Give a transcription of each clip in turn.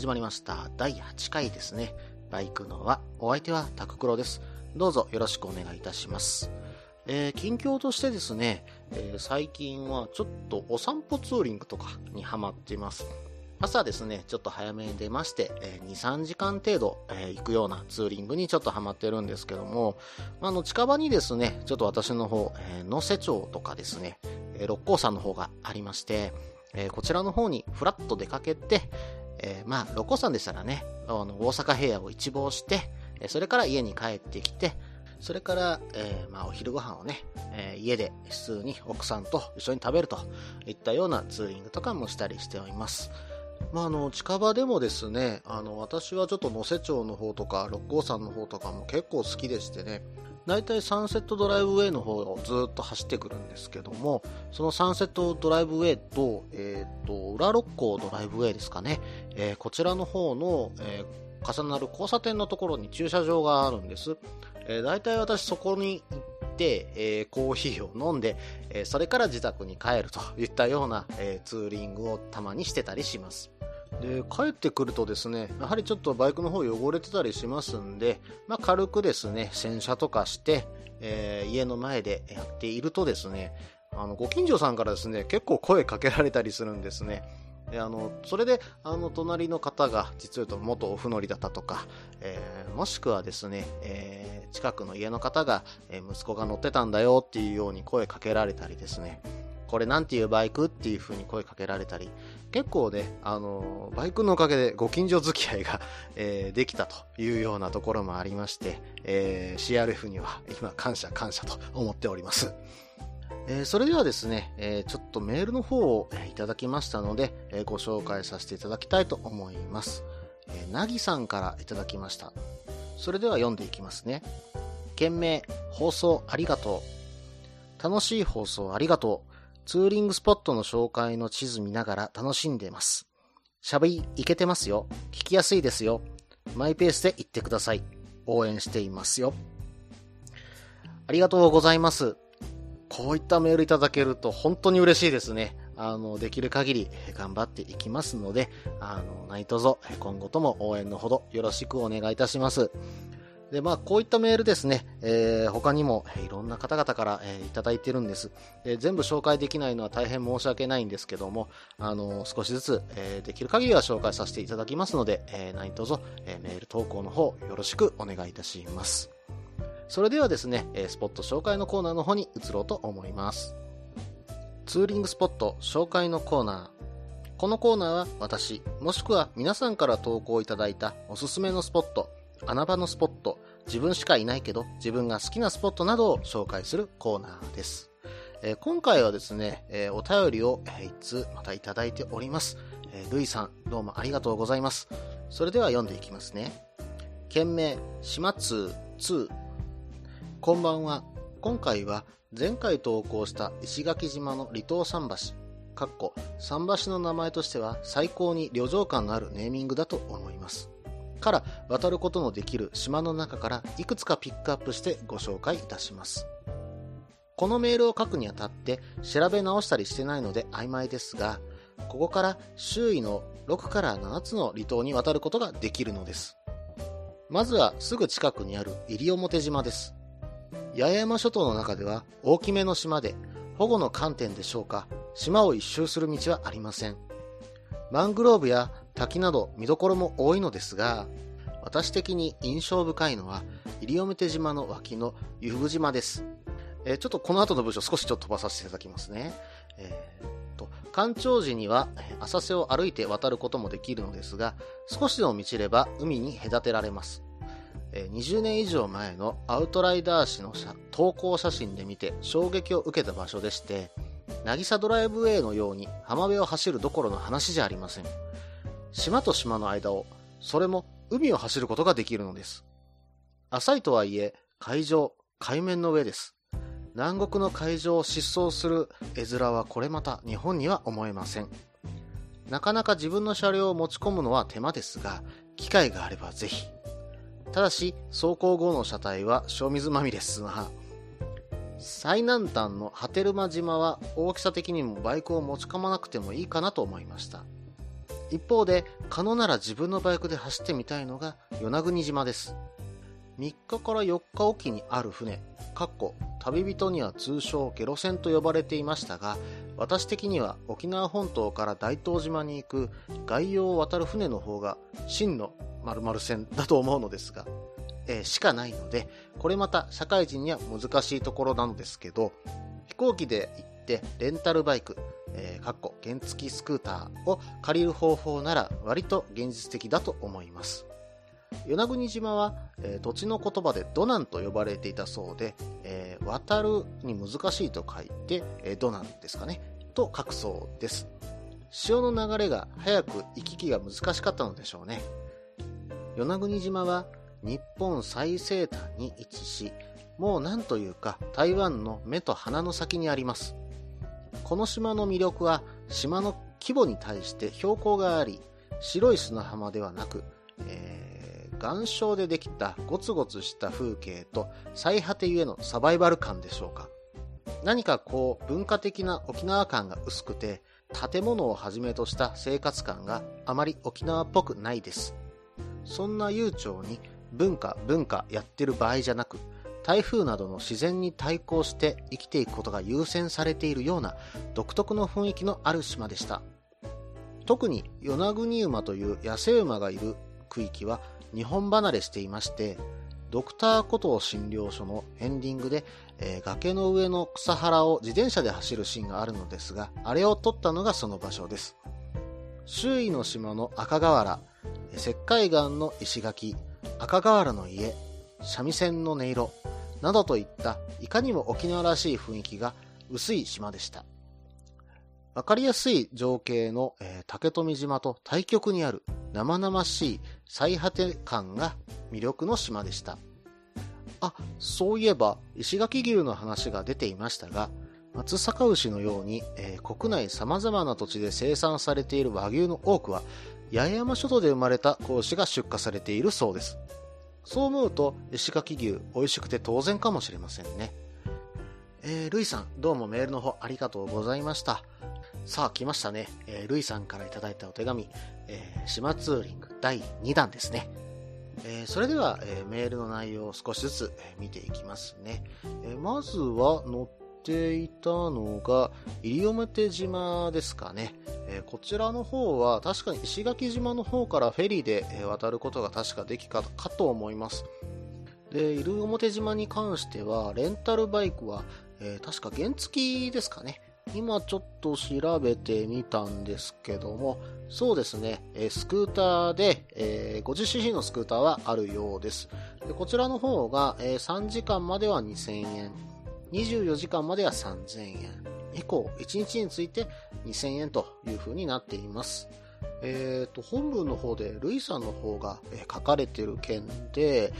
始まりました。第8回ですね。バイクのは、お相手はタククロです。どうぞよろしくお願いいたします。えー近況としてですね、えー最近はちょっとお散歩ツーリングとかにハマっています。朝ですね、ちょっと早めに出まして、え2、3時間程度、え行くようなツーリングにちょっとハマってるんですけども、あの、近場にですね、ちょっと私の方、えー能勢町とかですね、え六甲山の方がありまして、えこちらの方にフラッと出かけて、えーまあ、六甲山でしたらね、あの、大阪平野を一望して、それから家に帰ってきて、それから、えーまあ、お昼ご飯をね、えー家で普通に奥さんと一緒に食べるといったようなツーリングとかもしたりしております。まあ、あの、近場でもですね、あの、私はちょっと能勢町の方とか、六甲山の方とかも結構好きでしてね、大体サンセットドライブウェイの方をずっと走ってくるんですけども、そのサンセットドライブウェイと、えっ、と、裏六甲ドライブウェイですかね、えーこちらの方の、えー重なる交差点のところに駐車場があるんです。えー大体私そこに行って、えーコーヒーを飲んで、えーそれから自宅に帰るといったような、えーツーリングをたまにしてたりします。で、帰ってくるとですね、やはりちょっとバイクの方汚れてたりしますんで、まあ、軽くですね、洗車とかして、えー家の前でやっているとですね、あの、ご近所さんからですね、結構声かけられたりするんですね。であのそれであの隣の方が実は言うと元オフ乗りだったとか、えーもしくはですね、えー近くの家の方が、えー息子が乗ってたんだよっていうように声かけられたりですねこれなんていうバイクっていう風に声かけられたり結構ね、あのバイクのおかげでご近所付き合いが、えーできたというようなところもありまして、えー CRF には今感謝感謝と思っております。えーそれではですね、えーちょっとメールの方を、いただきましたので、えーご紹介させていただきたいと思います。えーなぎさんからいただきました。それでは読んでいきますね。件名、放送ありがとう。楽しい放送ありがとう。ツーリングスポットの紹介の地図見ながら楽しんでます。喋りいけてますよ。聞きやすいですよ。マイペースで言ってください。応援していますよ。ありがとうございます。こういったメールいただけると本当に嬉しいですね。あの、できる限り頑張っていきますので、あの、何卒今後とも応援のほどよろしくお願いいたします。で、まあ、こういったメールですね、えー他にもいろんな方々から、えーいただいてるんです。で全部紹介できないのは大変申し訳ないんですけども、あの、少しずつ、えーできる限りは紹介させていただきますので、えー何卒、えーメール投稿の方よろしくお願いいたします。それではですね、えースポット紹介のコーナーの方に移ろうと思います。ツーリングスポット紹介のコーナー。このコーナーは私、もしくは皆さんから投稿いただいたおすすめのスポット、穴場のスポット、自分しかいないけど自分が好きなスポットなどを紹介するコーナーです。えー今回はですね、えーお便りを、えー一通またいただいております。えー、ルイさん、どうもありがとうございます。それでは読んでいきますね。件名、島通2。こんばんは。今回は前回投稿した石垣島の離島桟橋、かっこ桟橋の名前としては最高に旅情感のあるネーミングだと思います。から渡ることのできる島の中からいくつかピックアップしてご紹介いたします。このメールを書くにあたって調べ直したりしてないので曖昧ですが、ここから周囲の6から7つの離島に渡ることができるのです。まずはすぐ近くにある西表島です。八重山諸島の中では大きめの島で保護の観点でしょうか島を一周する道はありませんマングローブや滝など見どころも多いのですが私的に印象深いのは西表島の脇の由布島です、えーちょっとこの後の文章少しちょっと飛ばさせていただきますね、えーと干潮時には浅瀬を歩いて渡ることもできるのですが少しでも満ちれば海に隔てられます。え20年以上前のアウトライダー誌の投稿写真で見て衝撃を受けた場所でして渚ドライブウェイのように浜辺を走るどころの話じゃありません。島と島の間をそれも海を走ることができるのです。浅いとはいえ、海上、海面の上です。南国の海上を疾走する絵面はこれまた日本には思えません。なかなか自分の車両を持ち込むのは手間ですが、機会があればぜひ。ただし、走行後の車体は塩水まみれですが、最南端の波照間島は大きさ的にもバイクを持ち込まなくてもいいかなと思いました。一方で、可能なら自分のバイクで走ってみたいのが与那国島です。3日から4日おきにある船、かっこ旅人には通称ゲロ船と呼ばれていましたが、私的には沖縄本島から大東島に行く外洋を渡る船の方が真の〇〇船だと思うのですが、えー、しかないので、これまた社会人には難しいところなのですけど、飛行機で行ってレンタルバイク、えー、かっこ原付スクーターを借りる方法なら割と現実的だと思います。与那国島は、えー、土地の言葉でドナンと呼ばれていたそうで、えー、渡るに難しいと書いて、えー、ドナンですかね、と書くそうです。潮の流れが早く行き来が難しかったのでしょうね。与那国島は日本最西端に位置し、もう何というか台湾の目と鼻の先にあります。この島の魅力は島の規模に対して標高があり、白い砂浜ではなく、えー、岩礁でできたゴツゴツした風景と最果てゆえのサバイバル感でしょうか。何かこう文化的な沖縄感が薄くて建物をはじめとした生活感があまり沖縄っぽくないです。そんな悠長に文化文化やってる場合じゃなく台風などの自然に対抗して生きていくことが優先されているような独特の雰囲気のある島でした。特に与那国馬という野生馬がいる区域は日本離れしていましてドクターコトー診療所のエンディングで、えー、崖の上の草原を自転車で走るシーンがあるのですがあれを撮ったのがその場所です。周囲の島の赤瓦石灰岩の石垣赤瓦の家、三味線の音色、などといったいかにも沖縄らしい雰囲気が薄い島でした。わかりやすい情景の、えー、竹富島と対極にある生々しい最果て感が魅力の島でした。あ、そういえば石垣牛の話が出ていましたが、松阪牛のように、えー、国内様々な土地で生産されている和牛の多くは八重山諸島で生まれた子牛が出荷されているそうです。そう思うと、石垣牛、美味しくて当然かもしれませんね。えー、ルイさん、どうもメールの方ありがとうございました。さあ、来ましたね。えー、ルイさんからいただいたお手紙、えー、島ツーリング第2弾ですね。えー、それでは、えー、メールの内容を少しずつ、見ていきますね。えまずは載っていたのが、西表島ですかね。えこちらの方は確かに石垣島の方からフェリーで、渡ることが確かできたかと思います。で、西表島に関しては、レンタルバイクは、え確か原付ですかね。今ちょっと調べてみたんですけども、そうですね、えスクーターで、え 50cc のスクーターはあるようです。でこちらの方が、え3時間までは2000円、24時間までは3000円。以降、1日について2000円という風になっています。えっ、ー、と、本文の方で、ルイさんの方が、書かれている件で、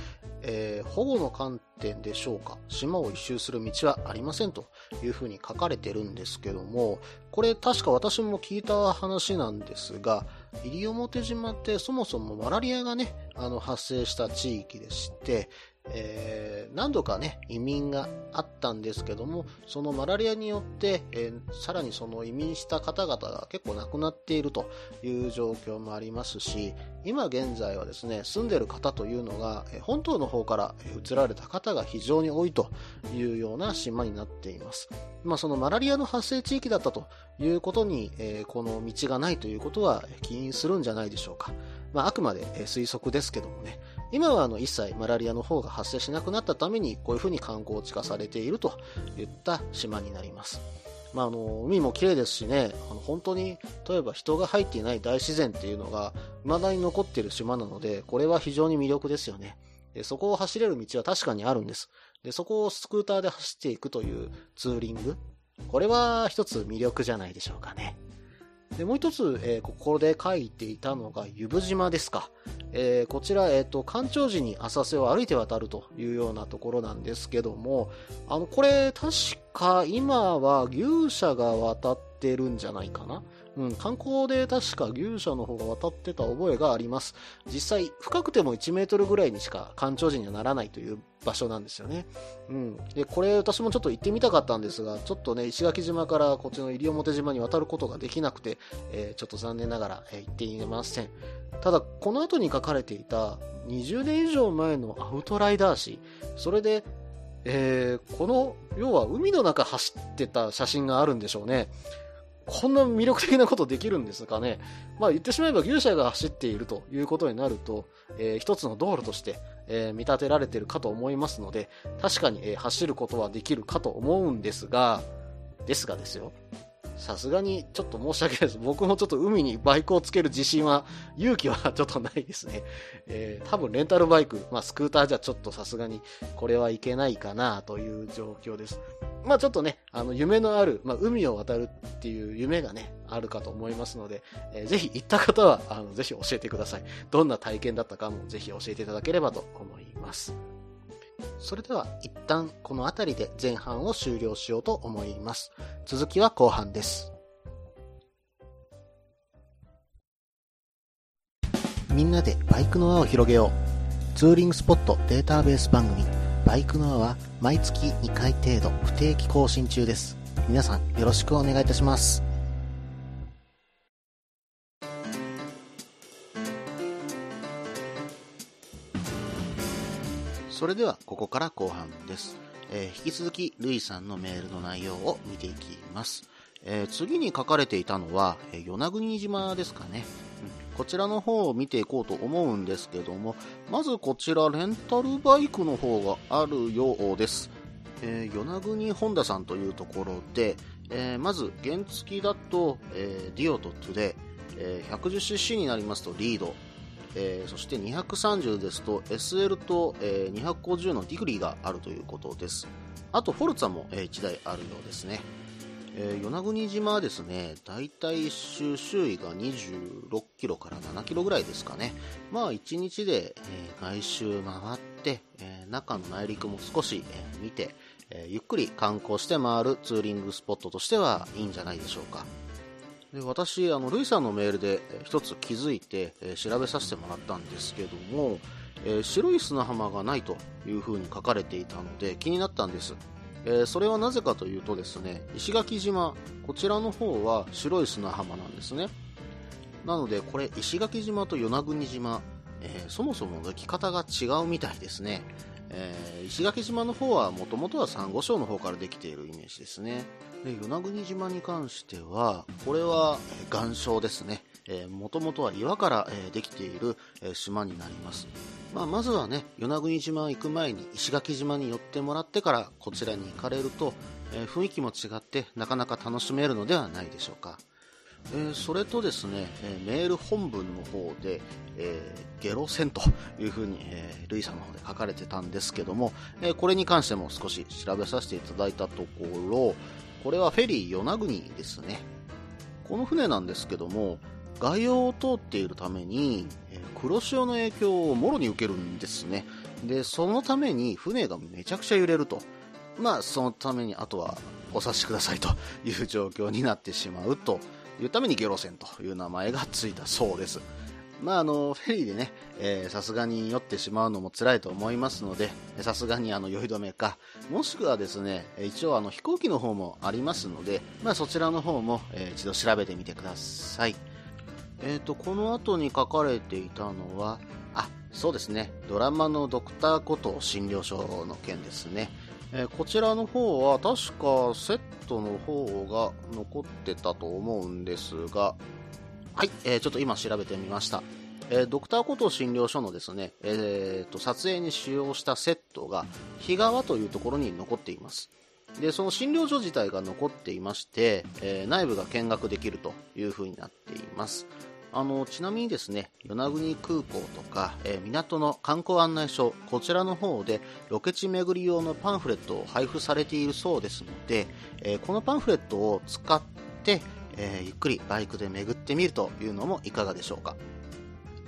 えー、保護の観点でしょうか、島を一周する道はありませんという風に書かれてるんですけども、これ確か私も聞いた話なんですが、西表島ってそもそもマラリアがね、あの発生した地域でして、えー、何度かね、移民があったんですけども、そのマラリアによって、えー、さらにその移民した方々が結構亡くなっているという状況もありますし、今現在はですね、住んでる方というのが、本島の方から移られた方が非常に多いというような島になっています。まあそのマラリアの発生地域だったということに、えー、この道がないということは起因するんじゃないでしょうか。まああくまで推測ですけどもね。今はあの一切マラリアの方が発生しなくなったためにこういうふうに観光地化されているといった島になります。まあ、あの海も綺麗ですしねあの本当に例えば人が入っていない大自然っていうのが未だに残っている島なのでこれは非常に魅力ですよね。でそこを走れる道は確かにあるんです。でそこをスクーターで走っていくというツーリング。これは一つ魅力じゃないでしょうかね。で、もう一つ、えー、ここで書いていたのが、湯布島ですか。えー、こちら、えっ、ー、と、干潮時に浅瀬を歩いて渡るというようなところなんですけども、あの、これ、確か、今は牛舎が渡ってるんじゃないかな。うん、観光で確か牛舎の方が渡ってた覚えがあります。実際、深くても1メートルぐらいにしか干潮時にはならないという場所なんですよね。うん。で、これ私もちょっと行ってみたかったんですが、ちょっとね、石垣島からこっちの西表島に渡ることができなくて、えー、ちょっと残念ながら、えー、行っていません。ただ、この後に書かれていた20年以上前のアウトライダー誌、それで、えー、この、要は海の中走ってた写真があるんでしょうね。こんな魅力的なことできるんですかね。まあ言ってしまえば牛舎が走っているということになると、えー、一つの道路として、えー、見立てられているかと思いますので、確かに、えー、走ることはできるかと思うんですが、ですがですよ。さすがにちょっと申し訳ないです。僕もちょっと海にバイクをつける自信は、勇気はちょっとないですね。えー、多分レンタルバイク、まあスクーターじゃちょっとさすがにこれはいけないかなという状況です。まあちょっとね、あの夢のある、まあ海を渡るっていう夢がね、あるかと思いますので、えー、ぜひ行った方は、あの、ぜひ教えてください。どんな体験だったかもぜひ教えていただければと思います。それでは一旦この辺りで前半を終了しようと思います。続きは後半です。みんなでバイクの輪を広げよう。ツーリングスポットデータベース番組バイクの輪は毎月2回程度不定期更新中です。皆さんよろしくお願いいたします。それではここから後半です。えー、引き続き、ルイさんのメールの内容を見ていきます。えー、次に書かれていたのは、えー、与那国島ですかね、うん。こちらの方を見ていこうと思うんですけども、まずこちらレンタルバイクの方があるようです。えー、与那国ホンダさんというところで、えー、まず原付だと、えー、ディオとトゥデイ、えー、110cc になりますとリード、えー、そして230ですと SL と、えー、250のディグリーがあるということです。あと、フォルツァも、えー、1台あるようですね。えー、与那国島はですね、だいたい一周周囲が26キロから7キロぐらいですかね。まあ1日で、え、外周回って、え、中の内陸も少し、え、見て、え、ゆっくり観光して回るツーリングスポットとしてはいいんじゃないでしょうか。で私、あの、ルイさんのメールで一つ気づいて、え、調べさせてもらったんですけども、え、白い砂浜がないというふうに書かれていたので気になったんです。え、それはなぜかというとですね、石垣島、こちらの方は白い砂浜なんですね。なので、これ石垣島と与那国島、えそもそも抜き方が違うみたいですね。え石垣島の方はもともとはサンゴ礁の方からできているイメージですね。で与那国島に関してはこれは岩礁ですね。もともとは岩から、できている、島になります、まあ、まずはね与那国島行く前に石垣島に寄ってもらってからこちらに行かれると、雰囲気も違ってなかなか楽しめるのではないでしょうか。えー、それとですね、えー、メール本文の方で、えー、ゲロ戦というふうに、えー、ルイさんの方で書かれてたんですけども、えこれに関しても少し調べさせていただいたところ、これはフェリー与那国ですね。この船なんですけども、外洋を通っているために、黒潮の影響をもろに受けるんですね。で、そのために船がめちゃくちゃ揺れると。まあ、そのためにあとはお察しくださいという状況になってしまうというためにゲロ船という名前がついたそうです。まあ、あの、フェリーでね、さすがに酔ってしまうのも辛いと思いますので、さすがにあの、酔い止めか、もしくはですね、一応あの、飛行機の方もありますので、まあ、そちらの方も、え一度調べてみてください。え、ー、と、この後に書かれていたのは、あ、そうですね、ドラマのドクターこと診療所の件ですね。えー、こちらの方は確かセットの方が残ってたと思うんですが、はい、えー、ちょっと今調べてみました。えー、ドクターコトー診療所のですね、えーと、撮影に使用したセットが日川というところに残っています。で、その診療所自体が残っていまして、えー、内部が見学できるという風になっています。あの、ちなみにですね、与那国空港とか、えー、港の観光案内所、こちらの方でロケ地巡り用のパンフレットを配布されているそうですので、えー、このパンフレットを使って、えー、ゆっくりバイクで巡ってみるというのもいかがでしょうか？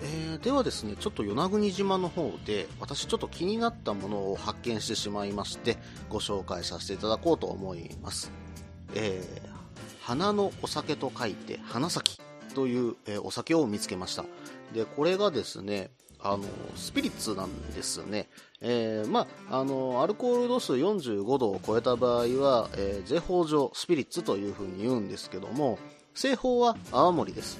えー、ではですね、ちょっと与那国島の方で、私ちょっと気になったものを発見してしまいまして、ご紹介させていただこうと思います。えー、花のお酒と書いて、花咲という、え、お酒を見つけました。で、これがですね、あの、スピリッツなんですよね。えー、まあ、あの、アルコール度数45度を超えた場合は、えー、税法上スピリッツというふうに言うんですけども、製法は泡盛です。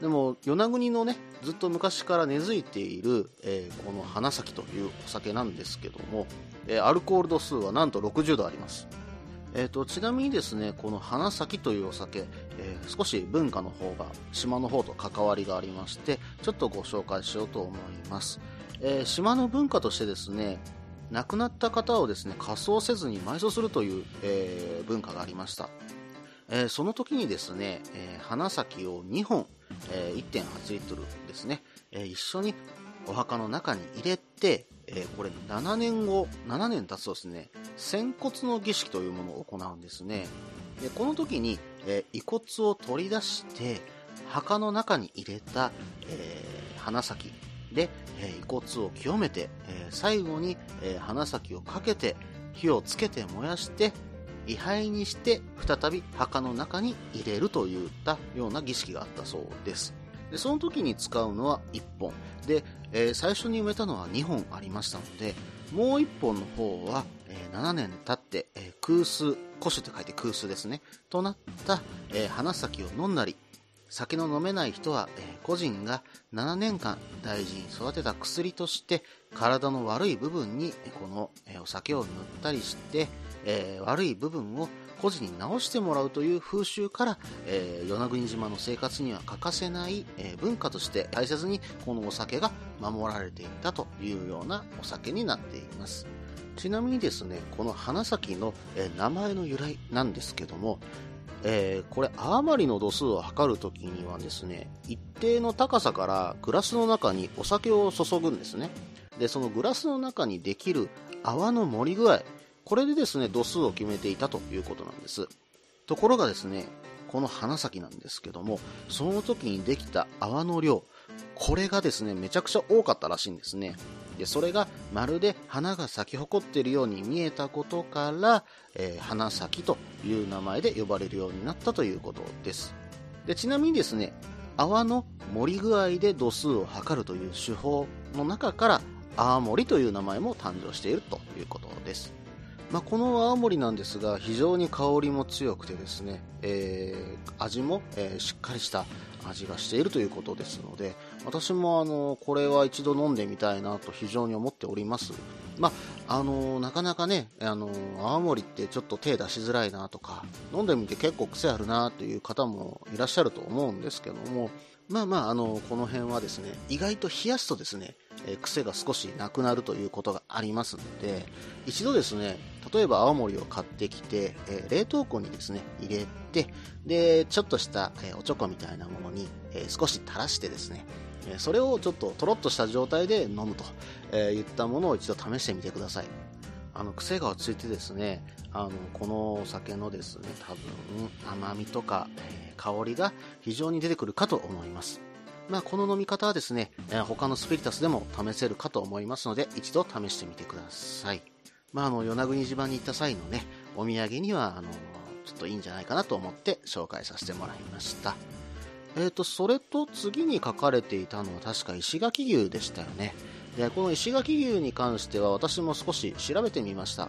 でも、与那国のね、ずっと昔から根付いている、えー、この花咲というお酒なんですけども、え、アルコール度数はなんと60度あります。えーと、ちなみにですねこの花咲というお酒、えー、少し文化の方が島の方と関わりがありましてちょっとご紹介しようと思います、えー、島の文化としてですね亡くなった方をですね仮装せずに埋葬するという、えー、文化がありました、えその時にですね、え花咲を2本、え1.8リットルですね、え一緒にお墓の中に入れて、えこれ7年後7年経つとですね仙骨の儀式というものを行うんですね。でこの時に、えー、遺骨を取り出して墓の中に入れた、えー、花咲で、えー、遺骨を清めて、え最後に、え花咲をかけて火をつけて燃やして位牌にして再び墓の中に入れるといったような儀式があったそうです。でその時に使うのは1本。で、えー、最初に埋めたのは2本ありましたのでもう1本の方は、え、7年経って、え、空数、古酒って書いて空数ですね、となった、え、花咲を飲んだり、酒の飲めない人は、え、個人が7年間大事に育てた薬として体の悪い部分にこの、え、お酒を塗ったりして、え、悪い部分を個人に直してもらうという風習から、えー、与那国島の生活には欠かせない、えー、文化として大切にこのお酒が守られていたというようなお酒になっています。ちなみにですね、この花咲の、え、名前の由来なんですけども、えー、これ、泡盛の度数を測るときにはですね、一定の高さからグラスの中にお酒を注ぐんですね。で、そのグラスの中にできる泡の盛り具合、これでですね、度数を決めていたということなんです。ところがですね、この花咲なんですけども、その時にできた泡の量、これがですね、めちゃくちゃ多かったらしいんですね。で、それがまるで花が咲き誇っているように見えたことから、えー、花咲という名前で呼ばれるようになったということです。で、ちなみにですね、泡の盛り具合で度数を測るという手法の中から、泡盛という名前も誕生しているということです。まあ、この青森なんですが非常に香りも強くてですね、えー、味も、えー、しっかりした味がしているということですので私もあのこれは一度飲んでみたいなと非常に思っております。まあ、あのなかなかね、あの青森ってちょっと手出しづらいなとか飲んでみて結構癖あるなという方もいらっしゃると思うんですけどもまあまあ、あの、この辺はですね、意外と冷やすとですね、えー、癖が少しなくなるということがありますので、一度ですね、例えば青森を買ってきて、えー、冷凍庫にですね、入れて、で、ちょっとした、えー、おちょこみたいなものに、え少し垂らしてですね、えそれをちょっととろっとした状態で飲むと、えいったものを一度試してみてください。あの、癖がついてですね、あの、このお酒のですね、多分、甘みとか、え香りが非常に出てくるかと思います。まあ、この飲み方はですね、え他のスピリタスでも試せるかと思いますので、一度試してみてください。まあ、あの、与那国島に行った際のね、お土産には、あの、ちょっといいんじゃないかなと思って紹介させてもらいました。えっ、ー、と、それと次に書かれていたのは確か石垣牛でしたよね。で、この石垣牛に関しては私も少し調べてみました。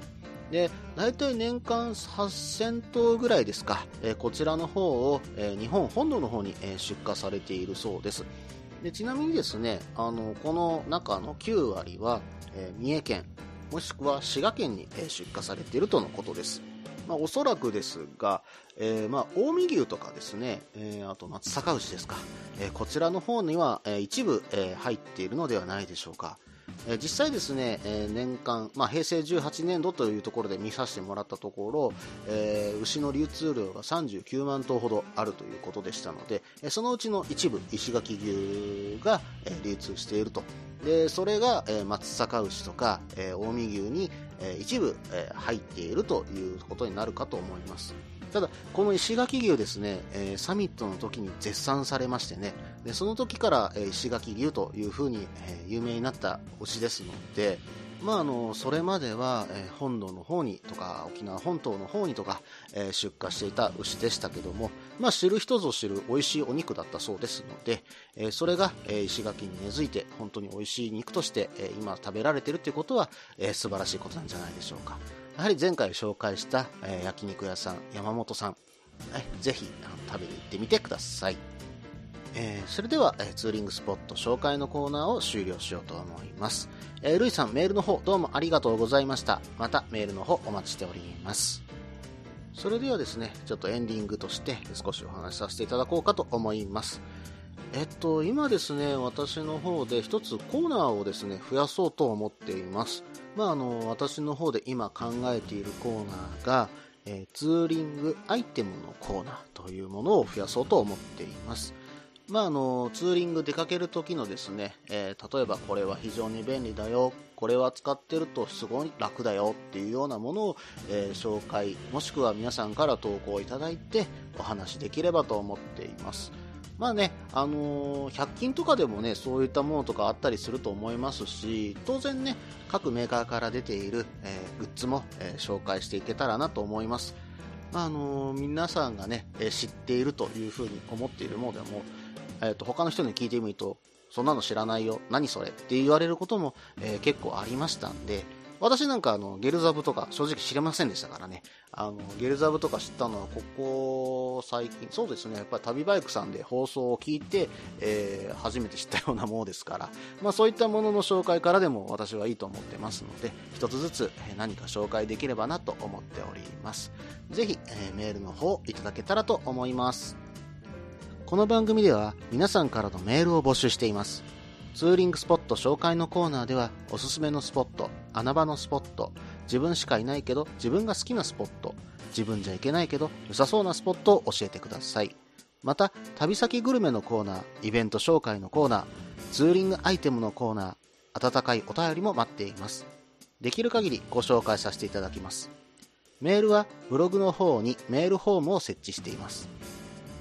で、大体年間8000頭ぐらいですか、えー、こちらの方を、えー、日本本土の方に、え、出荷されているそうです。でちなみにですね、あの、この中の9割は、え三重県、もしくは滋賀県に、え出荷されているとのことです。まあ、おそらくですが、えー、まあ、近江牛とかですね、えー、あと松阪牛ですか、え、こちらの方には、え一部、え入っているのではないでしょうか。実際ですね、年間、まあ、平成18年度というところで見させてもらったところ、えー、牛の流通量が39万頭ほどあるということでしたので、そのうちの一部、石垣牛が、流通していると。で、それが、松阪牛とか、え近江牛に、一部、入っているということになるかと思います。ただ、この石垣牛ですね、えー、サミットの時に絶賛されましてね、でその時から、えー、石垣牛という風に、えー、有名になった牛ですので、まあ、あのそれまでは、え、本土の方にとか沖縄本島の方にとか、え、出荷していた牛でしたけども、まあ、知る人ぞ知る美味しいお肉だったそうですので、え、それが、え石垣に根付いて本当に美味しい肉として、え今食べられているということは、え素晴らしいことなんじゃないでしょうか。やはり前回紹介した、えー、焼肉屋さん山本さん、えぜひ食べに行ってみてください、えー、それでは、えー、ツーリングスポット紹介のコーナーを終了しようと思います、えー、ルイさんメールの方どうもありがとうございました。またメールの方お待ちしております。それではですねちょっとエンディングとして少しお話しさせていただこうかと思います。えっと、今ですね、私の方で一つコーナーをですね、増やそうと思っています。まあ、あの、私の方で今考えているコーナーが、えー、ツーリングアイテムのコーナーというものを増やそうと思っています。まあ、あの、ツーリング出かける時のですね、えー、例えばこれは非常に便利だよ、これは使ってるとすごい楽だよっていうようなものを、えー、紹介、もしくは皆さんから投稿いただいてお話しできればと思っています。まあね、あのー、100均とかでもね、そういったものとかあったりすると思いますし、当然ね、各メーカーから出ている、えー、グッズも、えー、紹介していけたらなと思います。まあ、あの皆さんがね、え知っているというふうに思っているものでも、えーと、他の人に聞いてみると、そんなの知らないよ、何それって言われることも、え結構ありましたんで、私なんかあの、ゲルザブとか正直知れませんでしたからね。あの、ゲルザブとか知ったのはここ最近、そうですね、やっぱり旅バイクさんで放送を聞いて、えー、初めて知ったようなものですから、まあそういったものの紹介からでも私はいいと思ってますので、一つずつ何か紹介できればなと思っております。ぜひ、えー、メールの方いただけたらと思います。この番組では皆さんからのメールを募集しています。ツーリングスポット紹介のコーナーではおすすめのスポット、穴場のスポット、自分しかいないけど自分が好きなスポット、自分じゃいけないけど良さそうなスポットを教えてください。また、旅先グルメのコーナー、イベント紹介のコーナー、ツーリングアイテムのコーナー、温かいお便りも待っています。できる限りご紹介させていただきます。メールはブログの方にメールフォームを設置しています。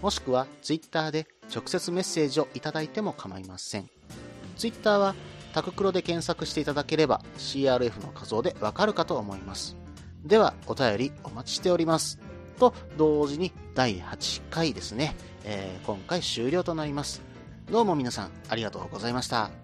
もしくは Twitter で直接メッセージをいただいても構いません。ツイッターはタククロで検索していただければ CRF の画像でわかるかと思います。では、お便りお待ちしております。と同時に第8回ですね、えー、今回終了となります。どうも皆さんありがとうございました。